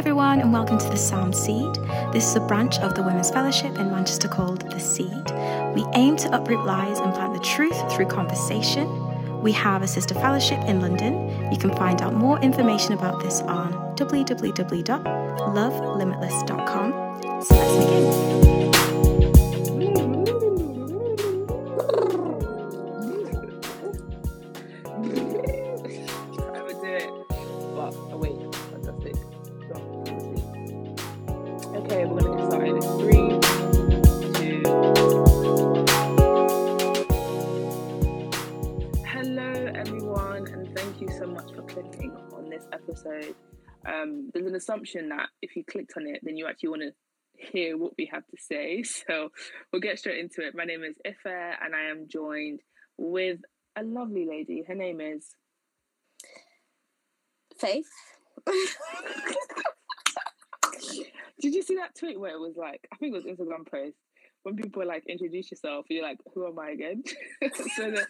everyone, and welcome to the Sound Seed. This is a branch of the Women's Fellowship in Manchester called The Seed. We aim to uproot lies and plant the truth through conversation. We have a sister fellowship in London. You can find out more information about this on www.lovelimitless.com. So let's begin. Assumption that if you clicked on it, then you actually want to hear what we have to say. So we'll get straight into it. My name is Ife, and I am joined with a lovely lady. Her name is Faith. Did you see that tweet where it was like, I think it was Instagram post, when people like, introduce yourself, you're like, who am I again? so the,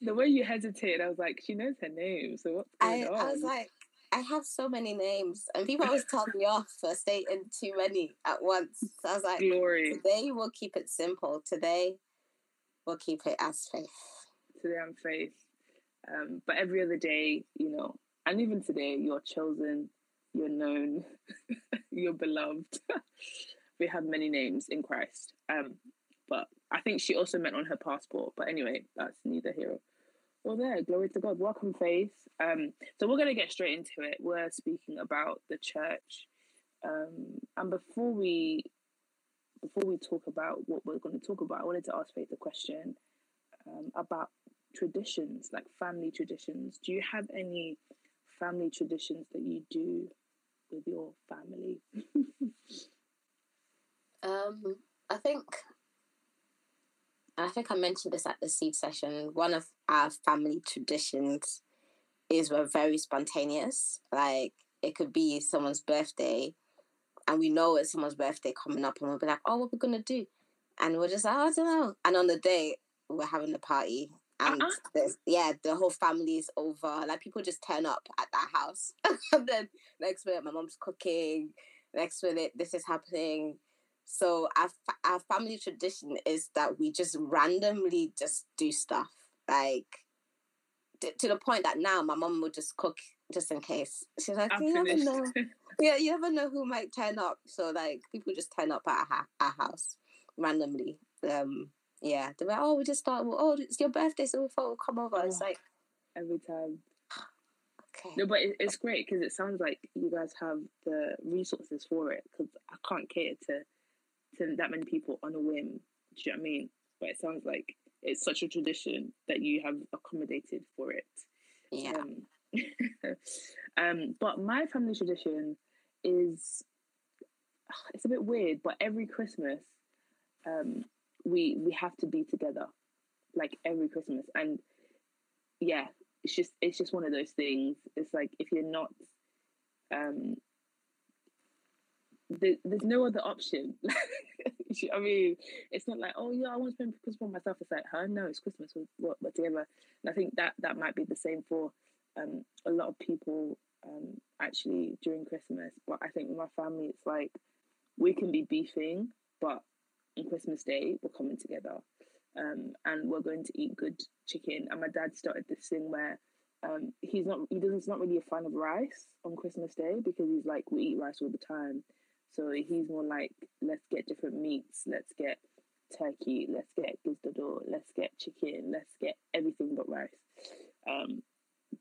the way you hesitated, I was like, she knows her name, so what's I, going on? I was like, I have so many names, and people always tell me off for stating too many at once. So I was like, Glory. today we'll keep it simple. Today we'll keep it as Faith. Today I'm Faith. Um, but every other day, you know, and even today, you're chosen, you're known, you're beloved. we have many names in Christ. Um, but I think she also meant on her passport. But anyway, that's neither here or there. Glory to God. Welcome, Faith. Um, so we're going to get straight into it. We're speaking about the church. Um, and before we before we talk about what we're going to talk about, I wanted to ask Faith a question um, about traditions, like family traditions. Do you have any family traditions that you do with your family? Um, I think, I think I mentioned this at the seed session. One of our family traditions is we're very spontaneous. Like it could be someone's birthday, and we know it's someone's birthday coming up, and we'll be like, "Oh, what are we're gonna do?" And we're just like, "Oh, I don't know." And on the day, we're having a party, and Uh-uh. yeah, the whole family is over. Like people just turn up at that house, and then next minute, my mom's cooking. Next minute, this is happening. So our fa- our family tradition is that we just randomly just do stuff like t- to the point that now my mom would just cook just in case. She's like, I'm you never know. Yeah, you never know who might turn up. So like people just turn up at our, ha- our house randomly. Um, yeah, they're like, oh, we just thought, oh, it's your birthday, so we thought we'll come over. It's Oh. like, Every time. okay, No, but it, it's great because it sounds like you guys have the resources for it. Because I can't cater to to that many people on a whim. Do you know what I mean? But it sounds like it's such a tradition that you have accommodated for it. yeah, Um, um, but my family tradition is it's a bit weird, but every Christmas, um, we we have to be together, like every Christmas, and yeah, it's just it's just one of those things. It's like if you're not, um, there, there's no other option. I mean, it's not like oh yeah, I want to spend Christmas with myself. It's like, huh? No, it's Christmas. We're together. And I think that that might be the same for um, a lot of people um, actually during Christmas. But I think with my family, it's like we can be beefing, but on Christmas Day we're coming together, um, and we're going to eat good chicken. And my dad started this thing where um, he's not he doesn't he's not really a fan of rice on Christmas Day because he's like we eat rice all the time. So he's more like let's get different meats, let's get turkey, let's get gizdodo, let's get chicken, let's get everything but rice. Um,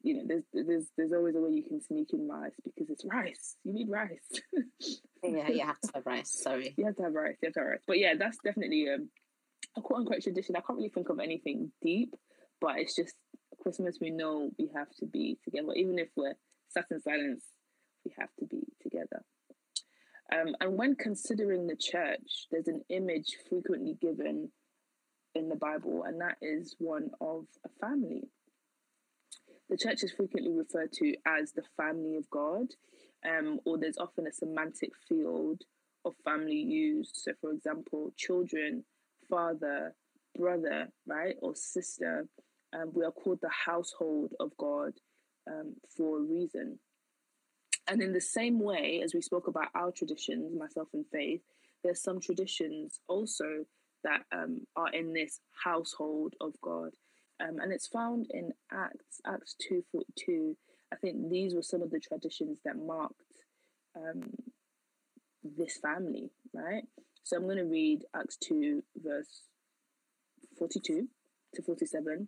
you know, there's there's there's always a way you can sneak in rice because it's rice. You need rice. yeah, you have to have rice. Sorry. you have to have rice. You have to have rice. But yeah, that's definitely um, a quote unquote tradition. I can't really think of anything deep, but it's just Christmas. We know we have to be together, even if we're sat in silence. We have to be together. Um, and when considering the church, there's an image frequently given in the Bible, and that is one of a family. The church is frequently referred to as the family of God, um, or there's often a semantic field of family used. So, for example, children, father, brother, right, or sister, um, we are called the household of God um, for a reason. And in the same way as we spoke about our traditions, myself and Faith, there's some traditions also that um, are in this household of God. Um, and it's found in Acts, Acts 2.42. I think these were some of the traditions that marked um, this family, right? So I'm going to read Acts 2, verse 42 to 47.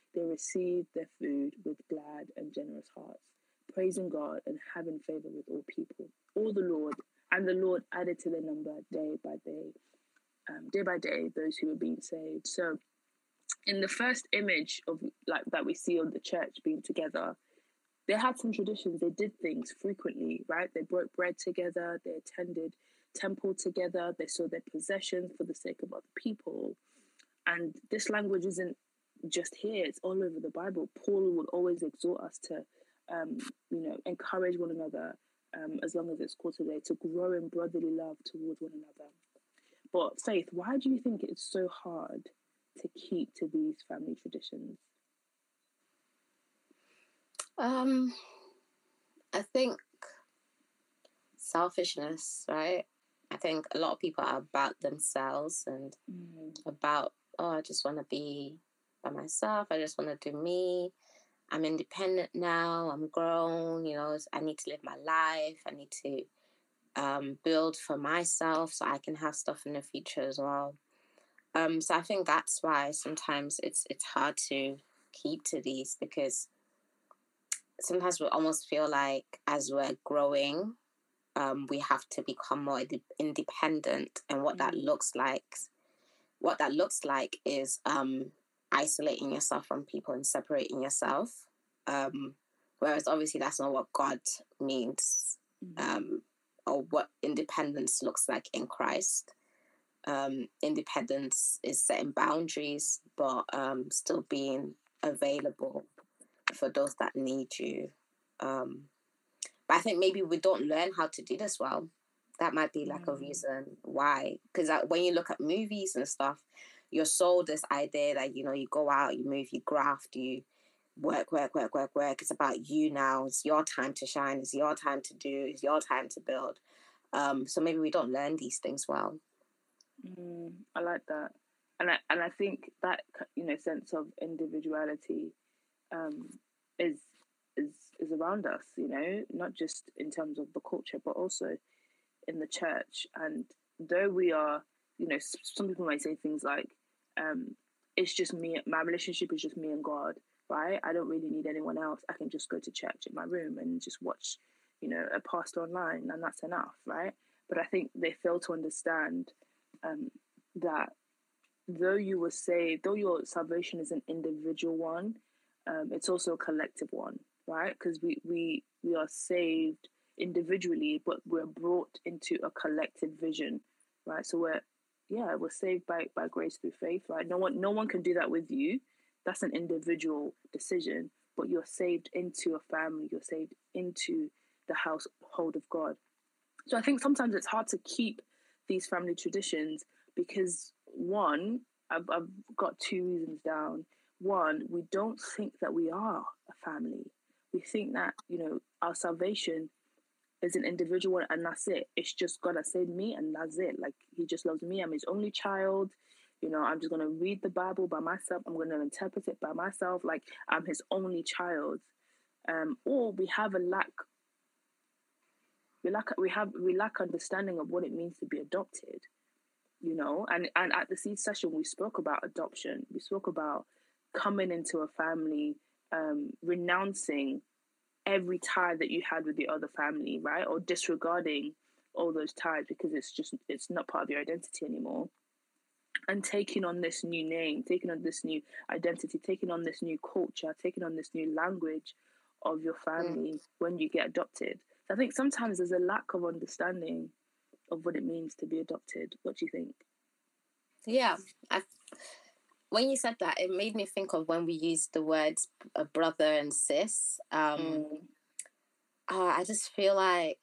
they received their food with glad and generous hearts, praising God and having favor with all people. All the Lord and the Lord added to their number day by day, um, day by day, those who were being saved. So, in the first image of like that we see of the church being together, they had some traditions. They did things frequently, right? They broke bread together. They attended temple together. They sold their possessions for the sake of other people. And this language isn't just here, it's all over the Bible. Paul would always exhort us to, um, you know, encourage one another um, as long as it's called today, to grow in brotherly love towards one another. But Faith, why do you think it's so hard to keep to these family traditions? Um, I think selfishness, right? I think a lot of people are about themselves and mm. about, oh, I just want to be by myself. I just want to do me. I'm independent now. I'm grown. You know, I need to live my life. I need to um, build for myself so I can have stuff in the future as well. Um, so I think that's why sometimes it's it's hard to keep to these because sometimes we almost feel like as we're growing, um, we have to become more independent, and what mm. that looks like, what that looks like is um, isolating yourself from people and separating yourself. Um, whereas obviously that's not what God means mm-hmm. um, or what independence looks like in Christ. Um, independence is setting boundaries, but um, still being available for those that need you. Um, but I think maybe we don't learn how to do this well. That might be like mm-hmm. a mm. reason why. Because uh, when you look at movies and stuff, you're sold this idea that you know you go out, you move, you graft, you work, work, work, work, work. It's about you now. It's your time to shine. It's your time to do. It's your time to build. Um, so maybe we don't learn these things well. Mm, I like that, and I and I think that you know sense of individuality um, is is is around us. You know, not just in terms of the culture, but also in the church. And though we are, you know, some people might say things like, um, it's just me. My relationship is just me and God, right? I don't really need anyone else. I can just go to church in my room and just watch, you know, a pastor online, and that's enough, right? But I think they fail to understand um, that though you were saved, though your salvation is an individual one, um, it's also a collective one, right? Because we we we are saved individually, but we're brought into a collective vision, right? So we're yeah, we're saved by by grace through faith, right? No one no one can do that with you. That's an individual decision, but you're saved into a family, you're saved into the household of God. So I think sometimes it's hard to keep these family traditions because one, I've, I've got two reasons down. One, we don't think that we are a family. We think that, you know, our salvation is an individual and that's it. It's just God has saved me and that's it. Like he just loves me. I'm his only child. You know, I'm just gonna read the Bible by myself. I'm gonna interpret it by myself. Like I'm his only child. Um, or we have a lack we lack we have we lack understanding of what it means to be adopted you know and and at the seed session we spoke about adoption we spoke about coming into a family um renouncing every tie that you had with the other family, right? Or disregarding all those ties because it's just it's not part of your identity anymore. And taking on this new name, taking on this new identity, taking on this new culture, taking on this new language of your family mm. when you get adopted. I think sometimes there's a lack of understanding of what it means to be adopted. What do you think? Yeah, I, when you said that, it made me think of when we used the words a brother and sis. Um, mm. uh, I just feel like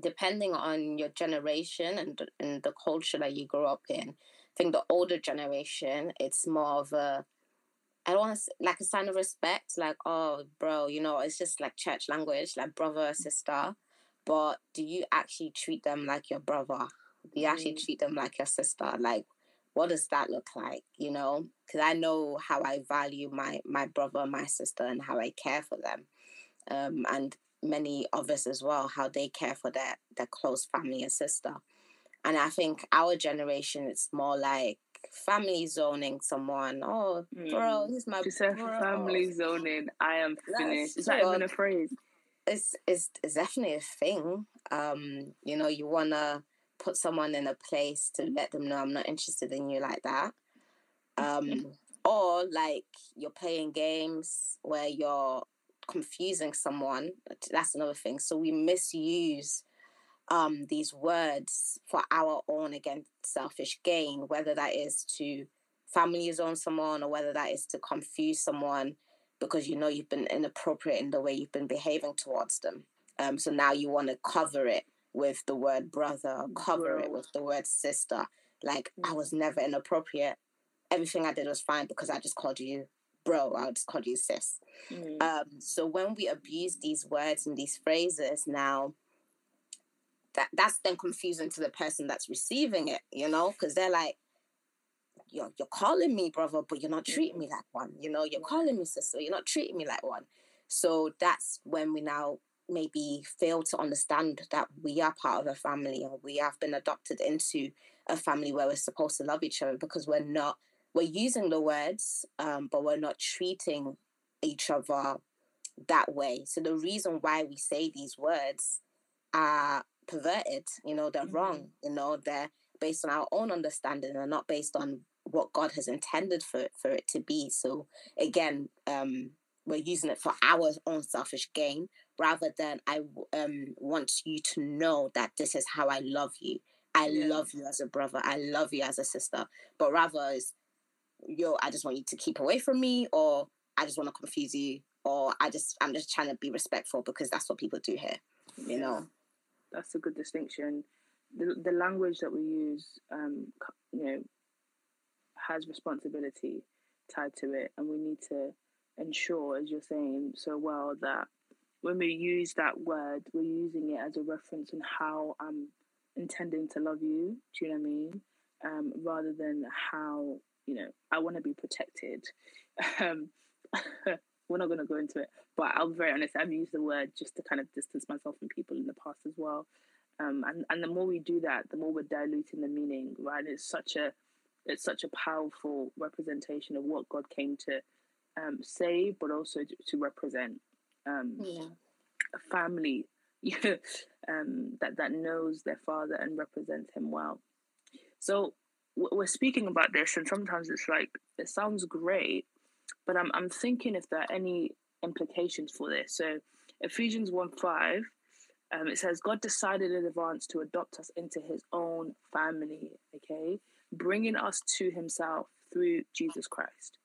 depending on your generation and and the culture that you grew up in, I think the older generation, it's more of a I don't want to like a sign of respect, like oh, bro, you know, it's just like church language, like brother sister. But do you actually treat them like your brother? Do you actually mm. treat them like your sister? Like, what does that look like? You know, because I know how I value my my brother, my sister, and how I care for them, um, and many others as well, how they care for their their close family and sister. And I think our generation, it's more like family zoning someone. Oh, mm. bro, he's my bro. family zoning. I am finished. Is that even a phrase? It's, it's, it's definitely a thing. Um, you know, you want to put someone in a place to let them know I'm not interested in you like that. Um, or like you're playing games where you're confusing someone. That's another thing. So we misuse um, these words for our own again selfish gain, whether that is to family zone someone or whether that is to confuse someone because you know you've been inappropriate in the way you've been behaving towards them. Um, so now you want to cover it with the word brother, cover it with the word sister. Like I was never inappropriate. Everything I did was fine because I just called you bro. I just called you sis. Mm. Um, so when we abuse these words and these phrases now, that that's then confusing to the person that's receiving it, you know, because they're like, you're you're calling me brother, but you're not treating me like one. You know, you're calling me sister, you're not treating me like one. So that's when we now maybe fail to understand that we are part of a family or we have been adopted into a family where we're supposed to love each other because we're not we're using the words, um, but we're not treating each other that way. So the reason why we say these words are perverted, you know, they're mm-hmm. wrong, you know, they're based on our own understanding and not based on what God has intended for for it to be. So again, um, we're using it for our own selfish gain rather than I um, want you to know that this is how I love you. I yeah. love you as a brother. I love you as a sister. But rather is, yo, I just want you to keep away from me, or I just want to confuse you, or I just I'm just trying to be respectful because that's what people do here. You know that's a good distinction. The, the language that we use, um, you know, has responsibility tied to it, and we need to ensure, as you're saying so well, that when we use that word, we're using it as a reference on how I'm intending to love you. Do you know what I mean? Um, rather than how you know I want to be protected. Um, we're not going to go into it, but I'll be very honest. I've used the word just to kind of distance myself from people in the past as well. Um, and and the more we do that, the more we're diluting the meaning, right? It's such a it's such a powerful representation of what God came to um, say, but also to represent um, yeah. a family um, that that knows their father and represents him well. So we're speaking about this, and sometimes it's like it sounds great, but I'm I'm thinking if there are any implications for this. So Ephesians 1 5, um, it says, God decided in advance to adopt us into his own family, okay? Bringing us to himself through Jesus Christ.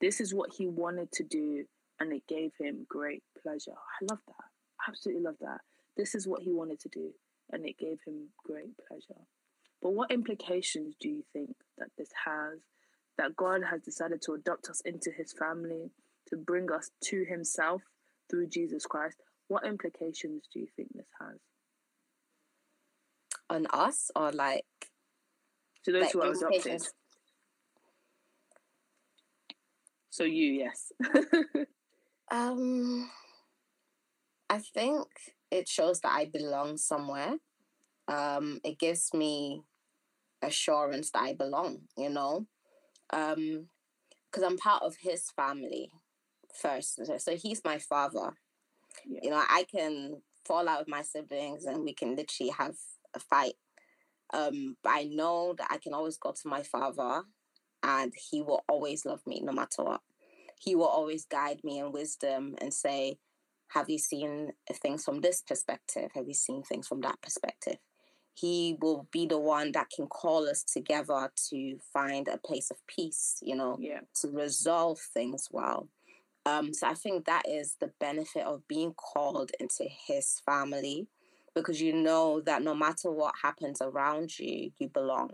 This is what he wanted to do, and it gave him great pleasure. I love that. Absolutely love that. This is what he wanted to do, and it gave him great pleasure. But what implications do you think that this has that God has decided to adopt us into his family, to bring us to himself through Jesus Christ. What implications do you think this has? On us or like to those like who are adopted? So you, yes. um I think it shows that I belong somewhere. Um, it gives me assurance that I belong, you know um because i'm part of his family first so he's my father yeah. you know i can fall out with my siblings and we can literally have a fight um but i know that i can always go to my father and he will always love me no matter what he will always guide me in wisdom and say have you seen things from this perspective? Have you seen things from that perspective? He will be the one that can call us together to find a place of peace, you know, yeah. to resolve things well. Um, so I think that is the benefit of being called into his family because you know that no matter what happens around you, you belong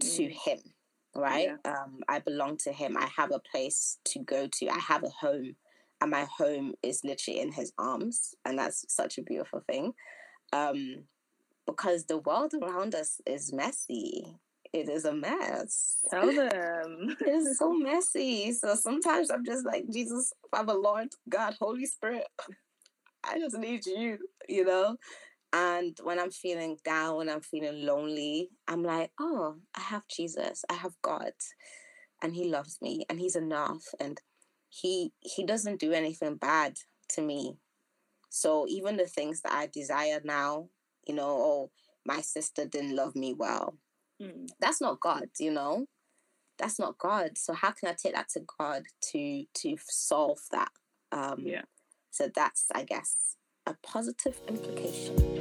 mm. to him, right? Yeah. Um, I belong to him. I have a place to go to. I have a home, and my home is literally in his arms, and that's such a beautiful thing. Um, because the world around us is messy. It is a mess. Tell them. it is so messy. So sometimes I'm just like, Jesus, Father, Lord, God, Holy Spirit, I just need you, you know? And when I'm feeling down, when I'm feeling lonely, I'm like, oh, I have Jesus, I have God, and He loves me, and He's enough, and He He doesn't do anything bad to me. So even the things that I desire now, you know, oh, my sister didn't love me well, mm. that's not God, you know, that's not God. So how can I take that to God to to solve that? Um, yeah. So that's, I guess, a positive implication.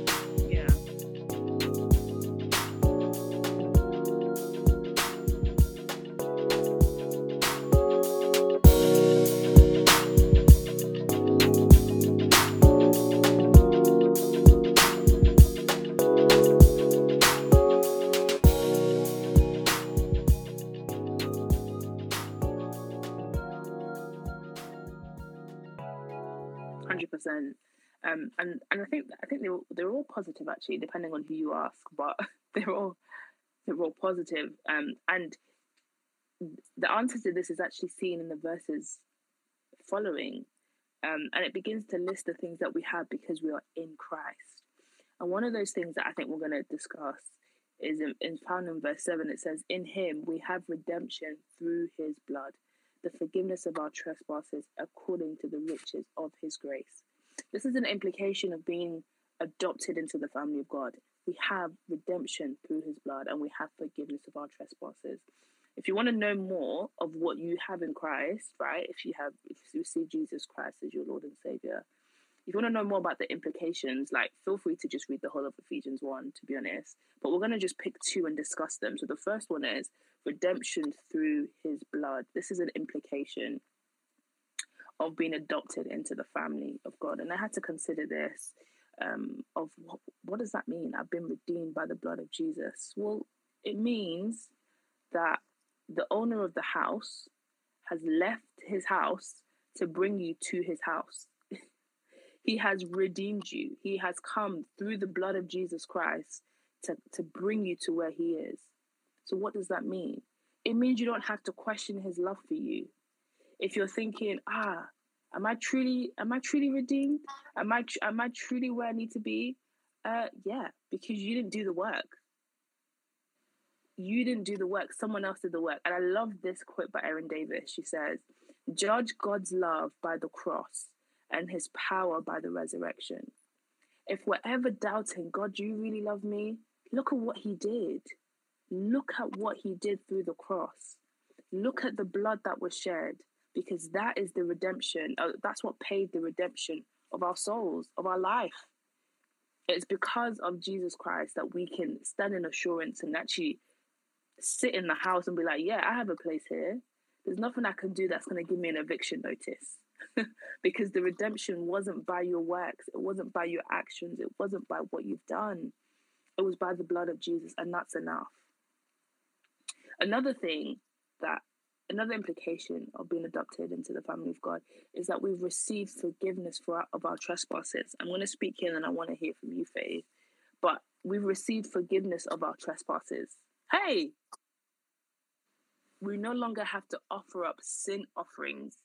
100%. Um, and and I think I think they're they're all positive actually, depending on who you ask. But they're all they're all positive. Um, and the answer to this is actually seen in the verses following, um, and it begins to list the things that we have because we are in Christ. And one of those things that I think we're going to discuss is in, in found in verse seven. It says, "In Him we have redemption through His blood, the forgiveness of our trespasses, according to the riches of His grace." This is an implication of being adopted into the family of God. We have redemption through his blood and we have forgiveness of our trespasses. If you want to know more of what you have in Christ, right? If you have if you see Jesus Christ as your Lord and Savior, if you want to know more about the implications, like feel free to just read the whole of Ephesians 1, to be honest. But we're going to just pick two and discuss them. So the first one is redemption through his blood. This is an implication of being adopted into the family of God. And I had to consider this um, of what, what does that mean? I've been redeemed by the blood of Jesus. Well, it means that the owner of the house has left his house to bring you to his house. He has redeemed you. He has come through the blood of Jesus Christ to, to bring you to where he is. So, what does that mean? It means you don't have to question his love for you if you're thinking, ah, am I truly am I truly redeemed? Am I am I truly where I need to be? Uh, yeah, because you didn't do the work. You didn't do the work. Someone else did the work. And I love this quote by Erin Davis. She says, "Judge God's love by the cross and His power by the resurrection. If we're ever doubting, God, do you really love me? Look at what He did. Look at what He did through the cross. Look at the blood that was shed because that is the redemption. Uh, that's what paid the redemption of our souls, of our life. It's because of Jesus Christ that we can stand in assurance and actually sit in the house and be like, yeah, I have a place here. There's nothing I can do that's going to give me an eviction notice. because the redemption wasn't by your works, it wasn't by your actions, it wasn't by what you've done. It was by the blood of Jesus, and that's enough. Another thing that another implication of being adopted into the family of God is that we've received forgiveness for our, of our trespasses. I'm going to speak here and I want to hear from you, Faith. But we've received forgiveness of our trespasses. Hey, we no longer have to offer up sin offerings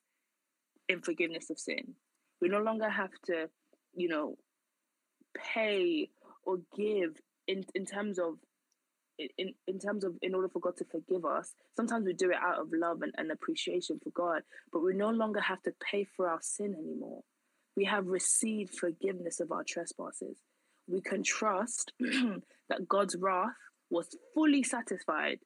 in forgiveness of sin. We no longer have to, you know, pay or give in, in terms of in, in terms of in order for God to forgive us, sometimes we do it out of love and, and appreciation for God, but we no longer have to pay for our sin anymore. We have received forgiveness of our trespasses. We can trust that God's wrath was fully satisfied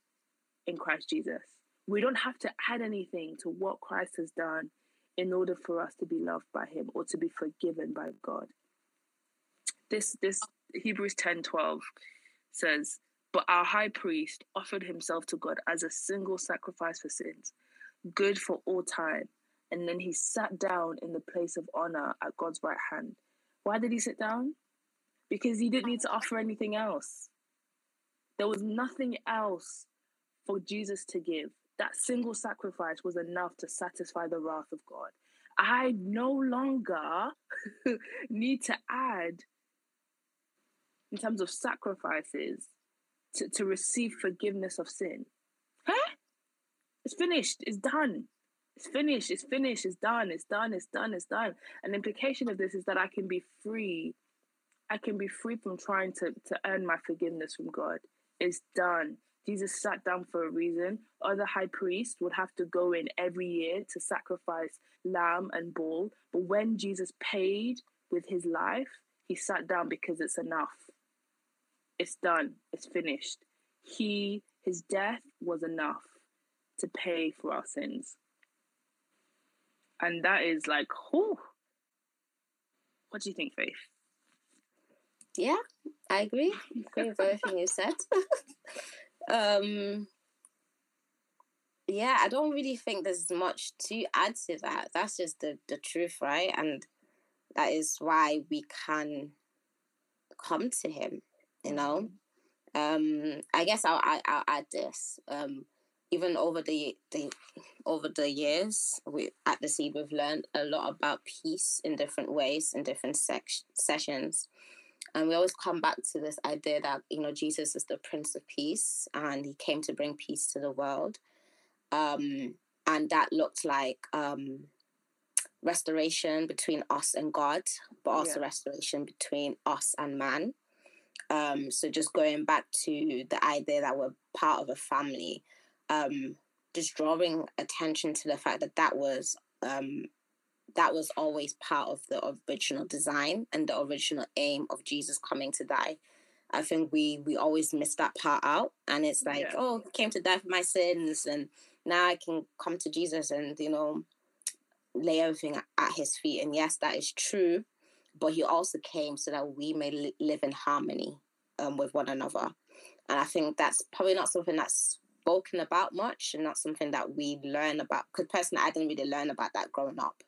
in Christ Jesus. We don't have to add anything to what Christ has done in order for us to be loved by him or to be forgiven by God. This this Hebrews 10 12 says, But our high priest offered himself to God as a single sacrifice for sins, good for all time. And then he sat down in the place of honor at God's right hand. Why did he sit down? Because he didn't need to offer anything else. There was nothing else for Jesus to give. That single sacrifice was enough to satisfy the wrath of God. I no longer need to add in terms of sacrifices to, to receive forgiveness of sin. Huh? It's finished. It's done. It's finished. It's finished. It's done. It's done. It's done. It's done. An implication of this is that I can be free. I can be free from trying to, to earn my forgiveness from God. It's done. Jesus sat down for a reason. Other high priests would have to go in every year to sacrifice lamb and bull. But when Jesus paid with his life, he sat down because it's enough. It's done. It's finished. He, his death was enough to pay for our sins. And that is like, whew. What do you think, Faith? Yeah, I agree. I agree with everything you said. um yeah, I don't really think there's much to add to that. That's just the, the truth, right? And that is why we can come to him you know um i guess i'll, I'll add this um even over the, the over the years we at the seed we've learned a lot about peace in different ways in different sec- sessions and we always come back to this idea that you know jesus is the prince of peace and he came to bring peace to the world. Um and that looked like um restoration between us and god but also yeah. restoration between us and man. Um, so just going back to the idea that we're part of a family, um, just drawing attention to the fact that that was um, that was always part of the original design and the original aim of Jesus coming to die. I think we we always miss that part out, and it's like, yeah. oh, came to die for my sins, and now I can come to Jesus and you know lay everything at His feet. And yes, that is true but he also came so that we may li- live in harmony um, with one another. And I think that's probably not something that's spoken about much and not something that we learn about. Because personally, I didn't really learn about that growing up.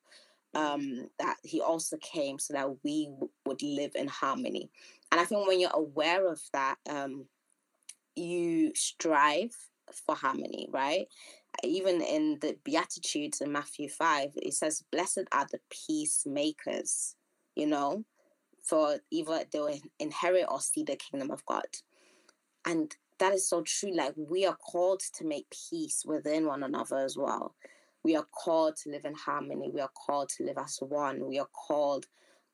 Um, that he also came so that we w- would live in harmony. And I think when you're aware of that, um, you strive for harmony, right? Even in the Beatitudes in Matthew 5, it says, Blessed are the peacemakers, you know, for either they will inherit or see the kingdom of God. And that is so true. Like we are called to make peace within one another as well. We are called to live in harmony. We are called to live as one. We are called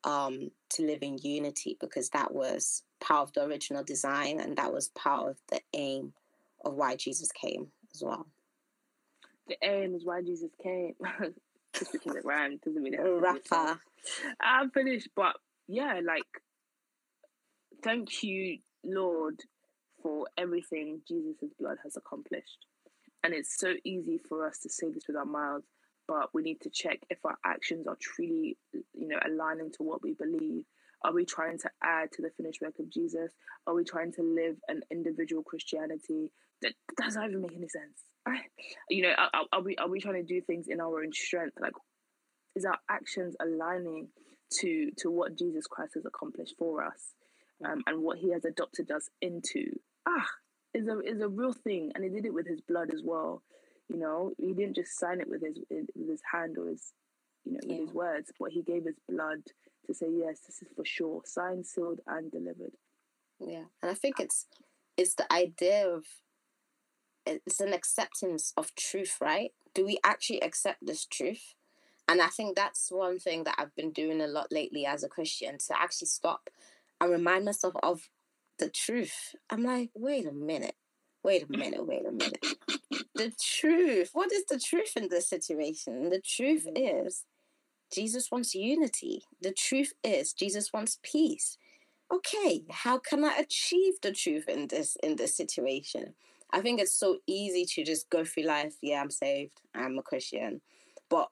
um, to live in unity because that was part of the original design and that was part of the aim of why Jesus came as well. The aim is why Jesus came. Just because it rhymed doesn't mean it. Rapper. I'm finished, but yeah, like thank you, Lord, for everything Jesus' blood has accomplished. And it's so easy for us to say this with our mouths, but we need to check if our actions are truly, you know, aligning to what we believe. Are we trying to add to the finished work of Jesus? Are we trying to live an individual Christianity that doesn't even make any sense? You know, are, are we are we trying to do things in our own strength? Like, is our actions aligning to to what Jesus Christ has accomplished for us, um, and what He has adopted us into? Ah, is a is a real thing, and He did it with His blood as well. You know, He didn't just sign it with His with His hand or His you know with His words, but He gave His blood to say yes, this is for sure, signed, sealed, and delivered. Yeah, and I think it's it's the idea of it's an acceptance of truth, right? Do we actually accept this truth? And I think that's one thing that I've been doing a lot lately as a Christian to actually stop and remind myself of the truth. I'm like, wait a minute, wait a minute, wait a minute. The truth. What is the truth in this situation? The truth mm-hmm. is Jesus wants unity. The truth is Jesus wants peace. Okay, how can I achieve the truth in this in this situation? I think it's so easy to just go through life. Yeah, I'm saved. I'm a Christian, but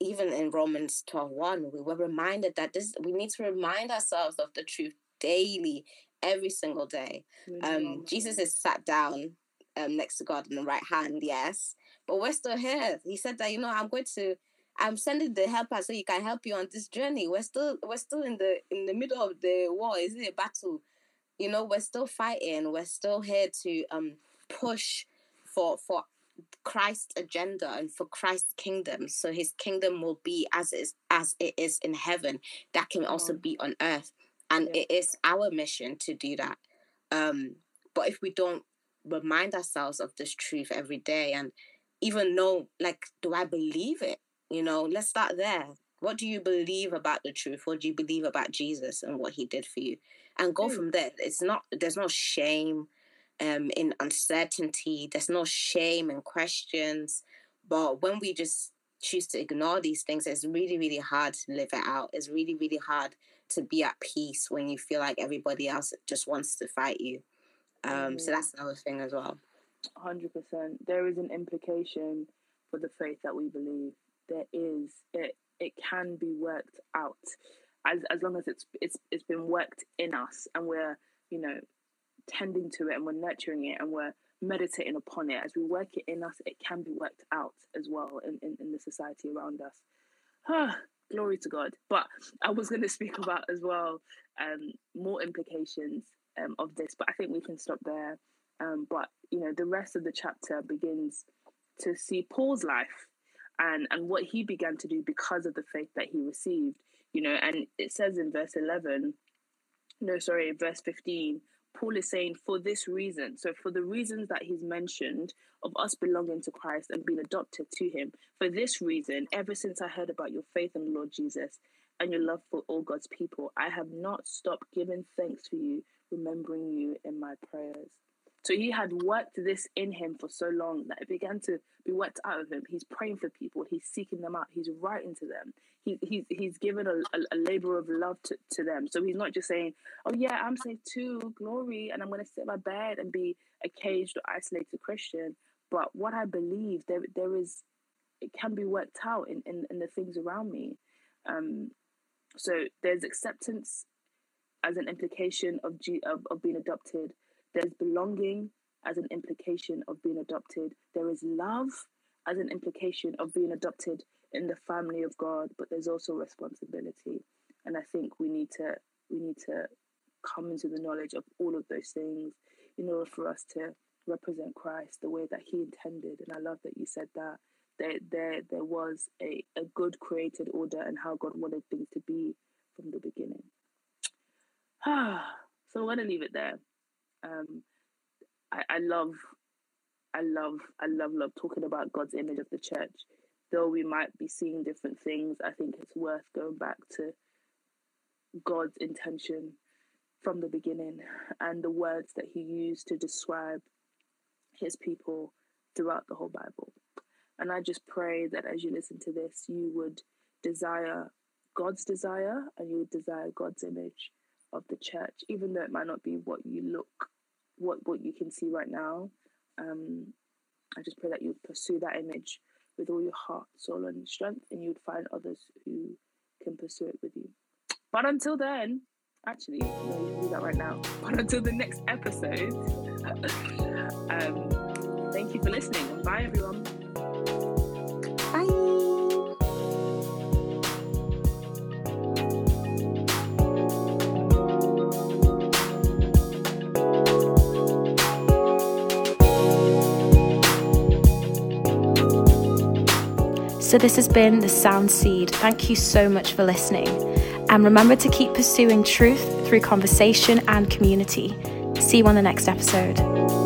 even in Romans 12 1, we were reminded that this we need to remind ourselves of the truth daily, every single day. Um, Jesus is sat down um, next to God in the right hand, yes, but we're still here. He said that, you know, I'm going to I'm sending the helper so he can help you on this journey. We're still we're still in the in the middle of the war. Is it a battle? You know, we're still fighting. We're still here to um push for for Christ's agenda and for Christ's kingdom. So his kingdom will be as is as it is in heaven, that can also be on earth. And yeah. it is our mission to do that. Um, but if we don't remind ourselves of this truth every day and even know like do I believe it? You know, let's start there. What do you believe about the truth? What do you believe about Jesus and what he did for you? And go mm. from there. It's not there's no shame um, in uncertainty. There's no shame in questions. But when we just choose to ignore these things, it's really, really hard to live it out. It's really, really hard to be at peace when you feel like everybody else just wants to fight you. Um, mm-hmm. So that's another thing as well. 100%. There is an implication for the faith that we believe. There is. It, it can be worked out as, as long as it's, it's, it's been worked in us and we're, you know, tending to it and we're nurturing it and we're meditating upon it as we work it in us it can be worked out as well in, in, in the society around us glory to god. But i was going to speak about as well um, more implications um, of this but i think we can stop there. Um, but you know the rest of the chapter begins to see paul's life and and what he began to do because of the faith that he received you know and it says in verse 11 no sorry verse 15 Paul is saying for this reason. So, for the reasons that he's mentioned of us belonging to Christ and being adopted to him, for this reason, ever since I heard about your faith in the Lord Jesus and your love for all God's people, I have not stopped giving thanks for you, remembering you in my prayers. So he had worked this in him for so long that it began to be worked out of him. He's praying for people. He's seeking them out. He's writing to them. He, he's he's given a, a, a labor of love to, to them. So he's not just saying, "Oh yeah, I'm saved too, glory," and I'm going to sit in my bed and be a caged or isolated Christian. But what I believe there there is, it can be worked out in in, in the things around me. Um, so there's acceptance as an implication of, G, of of being adopted there's belonging as an implication of being adopted. There is love as an implication of being adopted in the family of God, but there's also responsibility. And I think we need to we need to come into the knowledge of all of those things in order for us to represent Christ the way that He intended. And I love that you said that there there there was a, a good created order and how God wanted things to be from the beginning. so I'm gonna leave it there. Um, I, I love, I love, I love, love talking about God's image of the church. Though we might be seeing different things, I think it's worth going back to God's intention from the beginning and the words that He used to describe His people throughout the whole Bible. And I just pray that as you listen to this, you would desire God's desire and you would desire God's image of the church, even though it might not be what you look what what you can see right now. Um, I just pray that you pursue that image with all your heart, soul, and strength, and you'd find others who can pursue it with you. But until then, actually, no, you can do that right now. But until the next episode, um, thank you for listening. and Bye, everyone. So, this has been The Sound Seed. Thank you so much for listening. And remember to keep pursuing truth through conversation and community. See you on the next episode.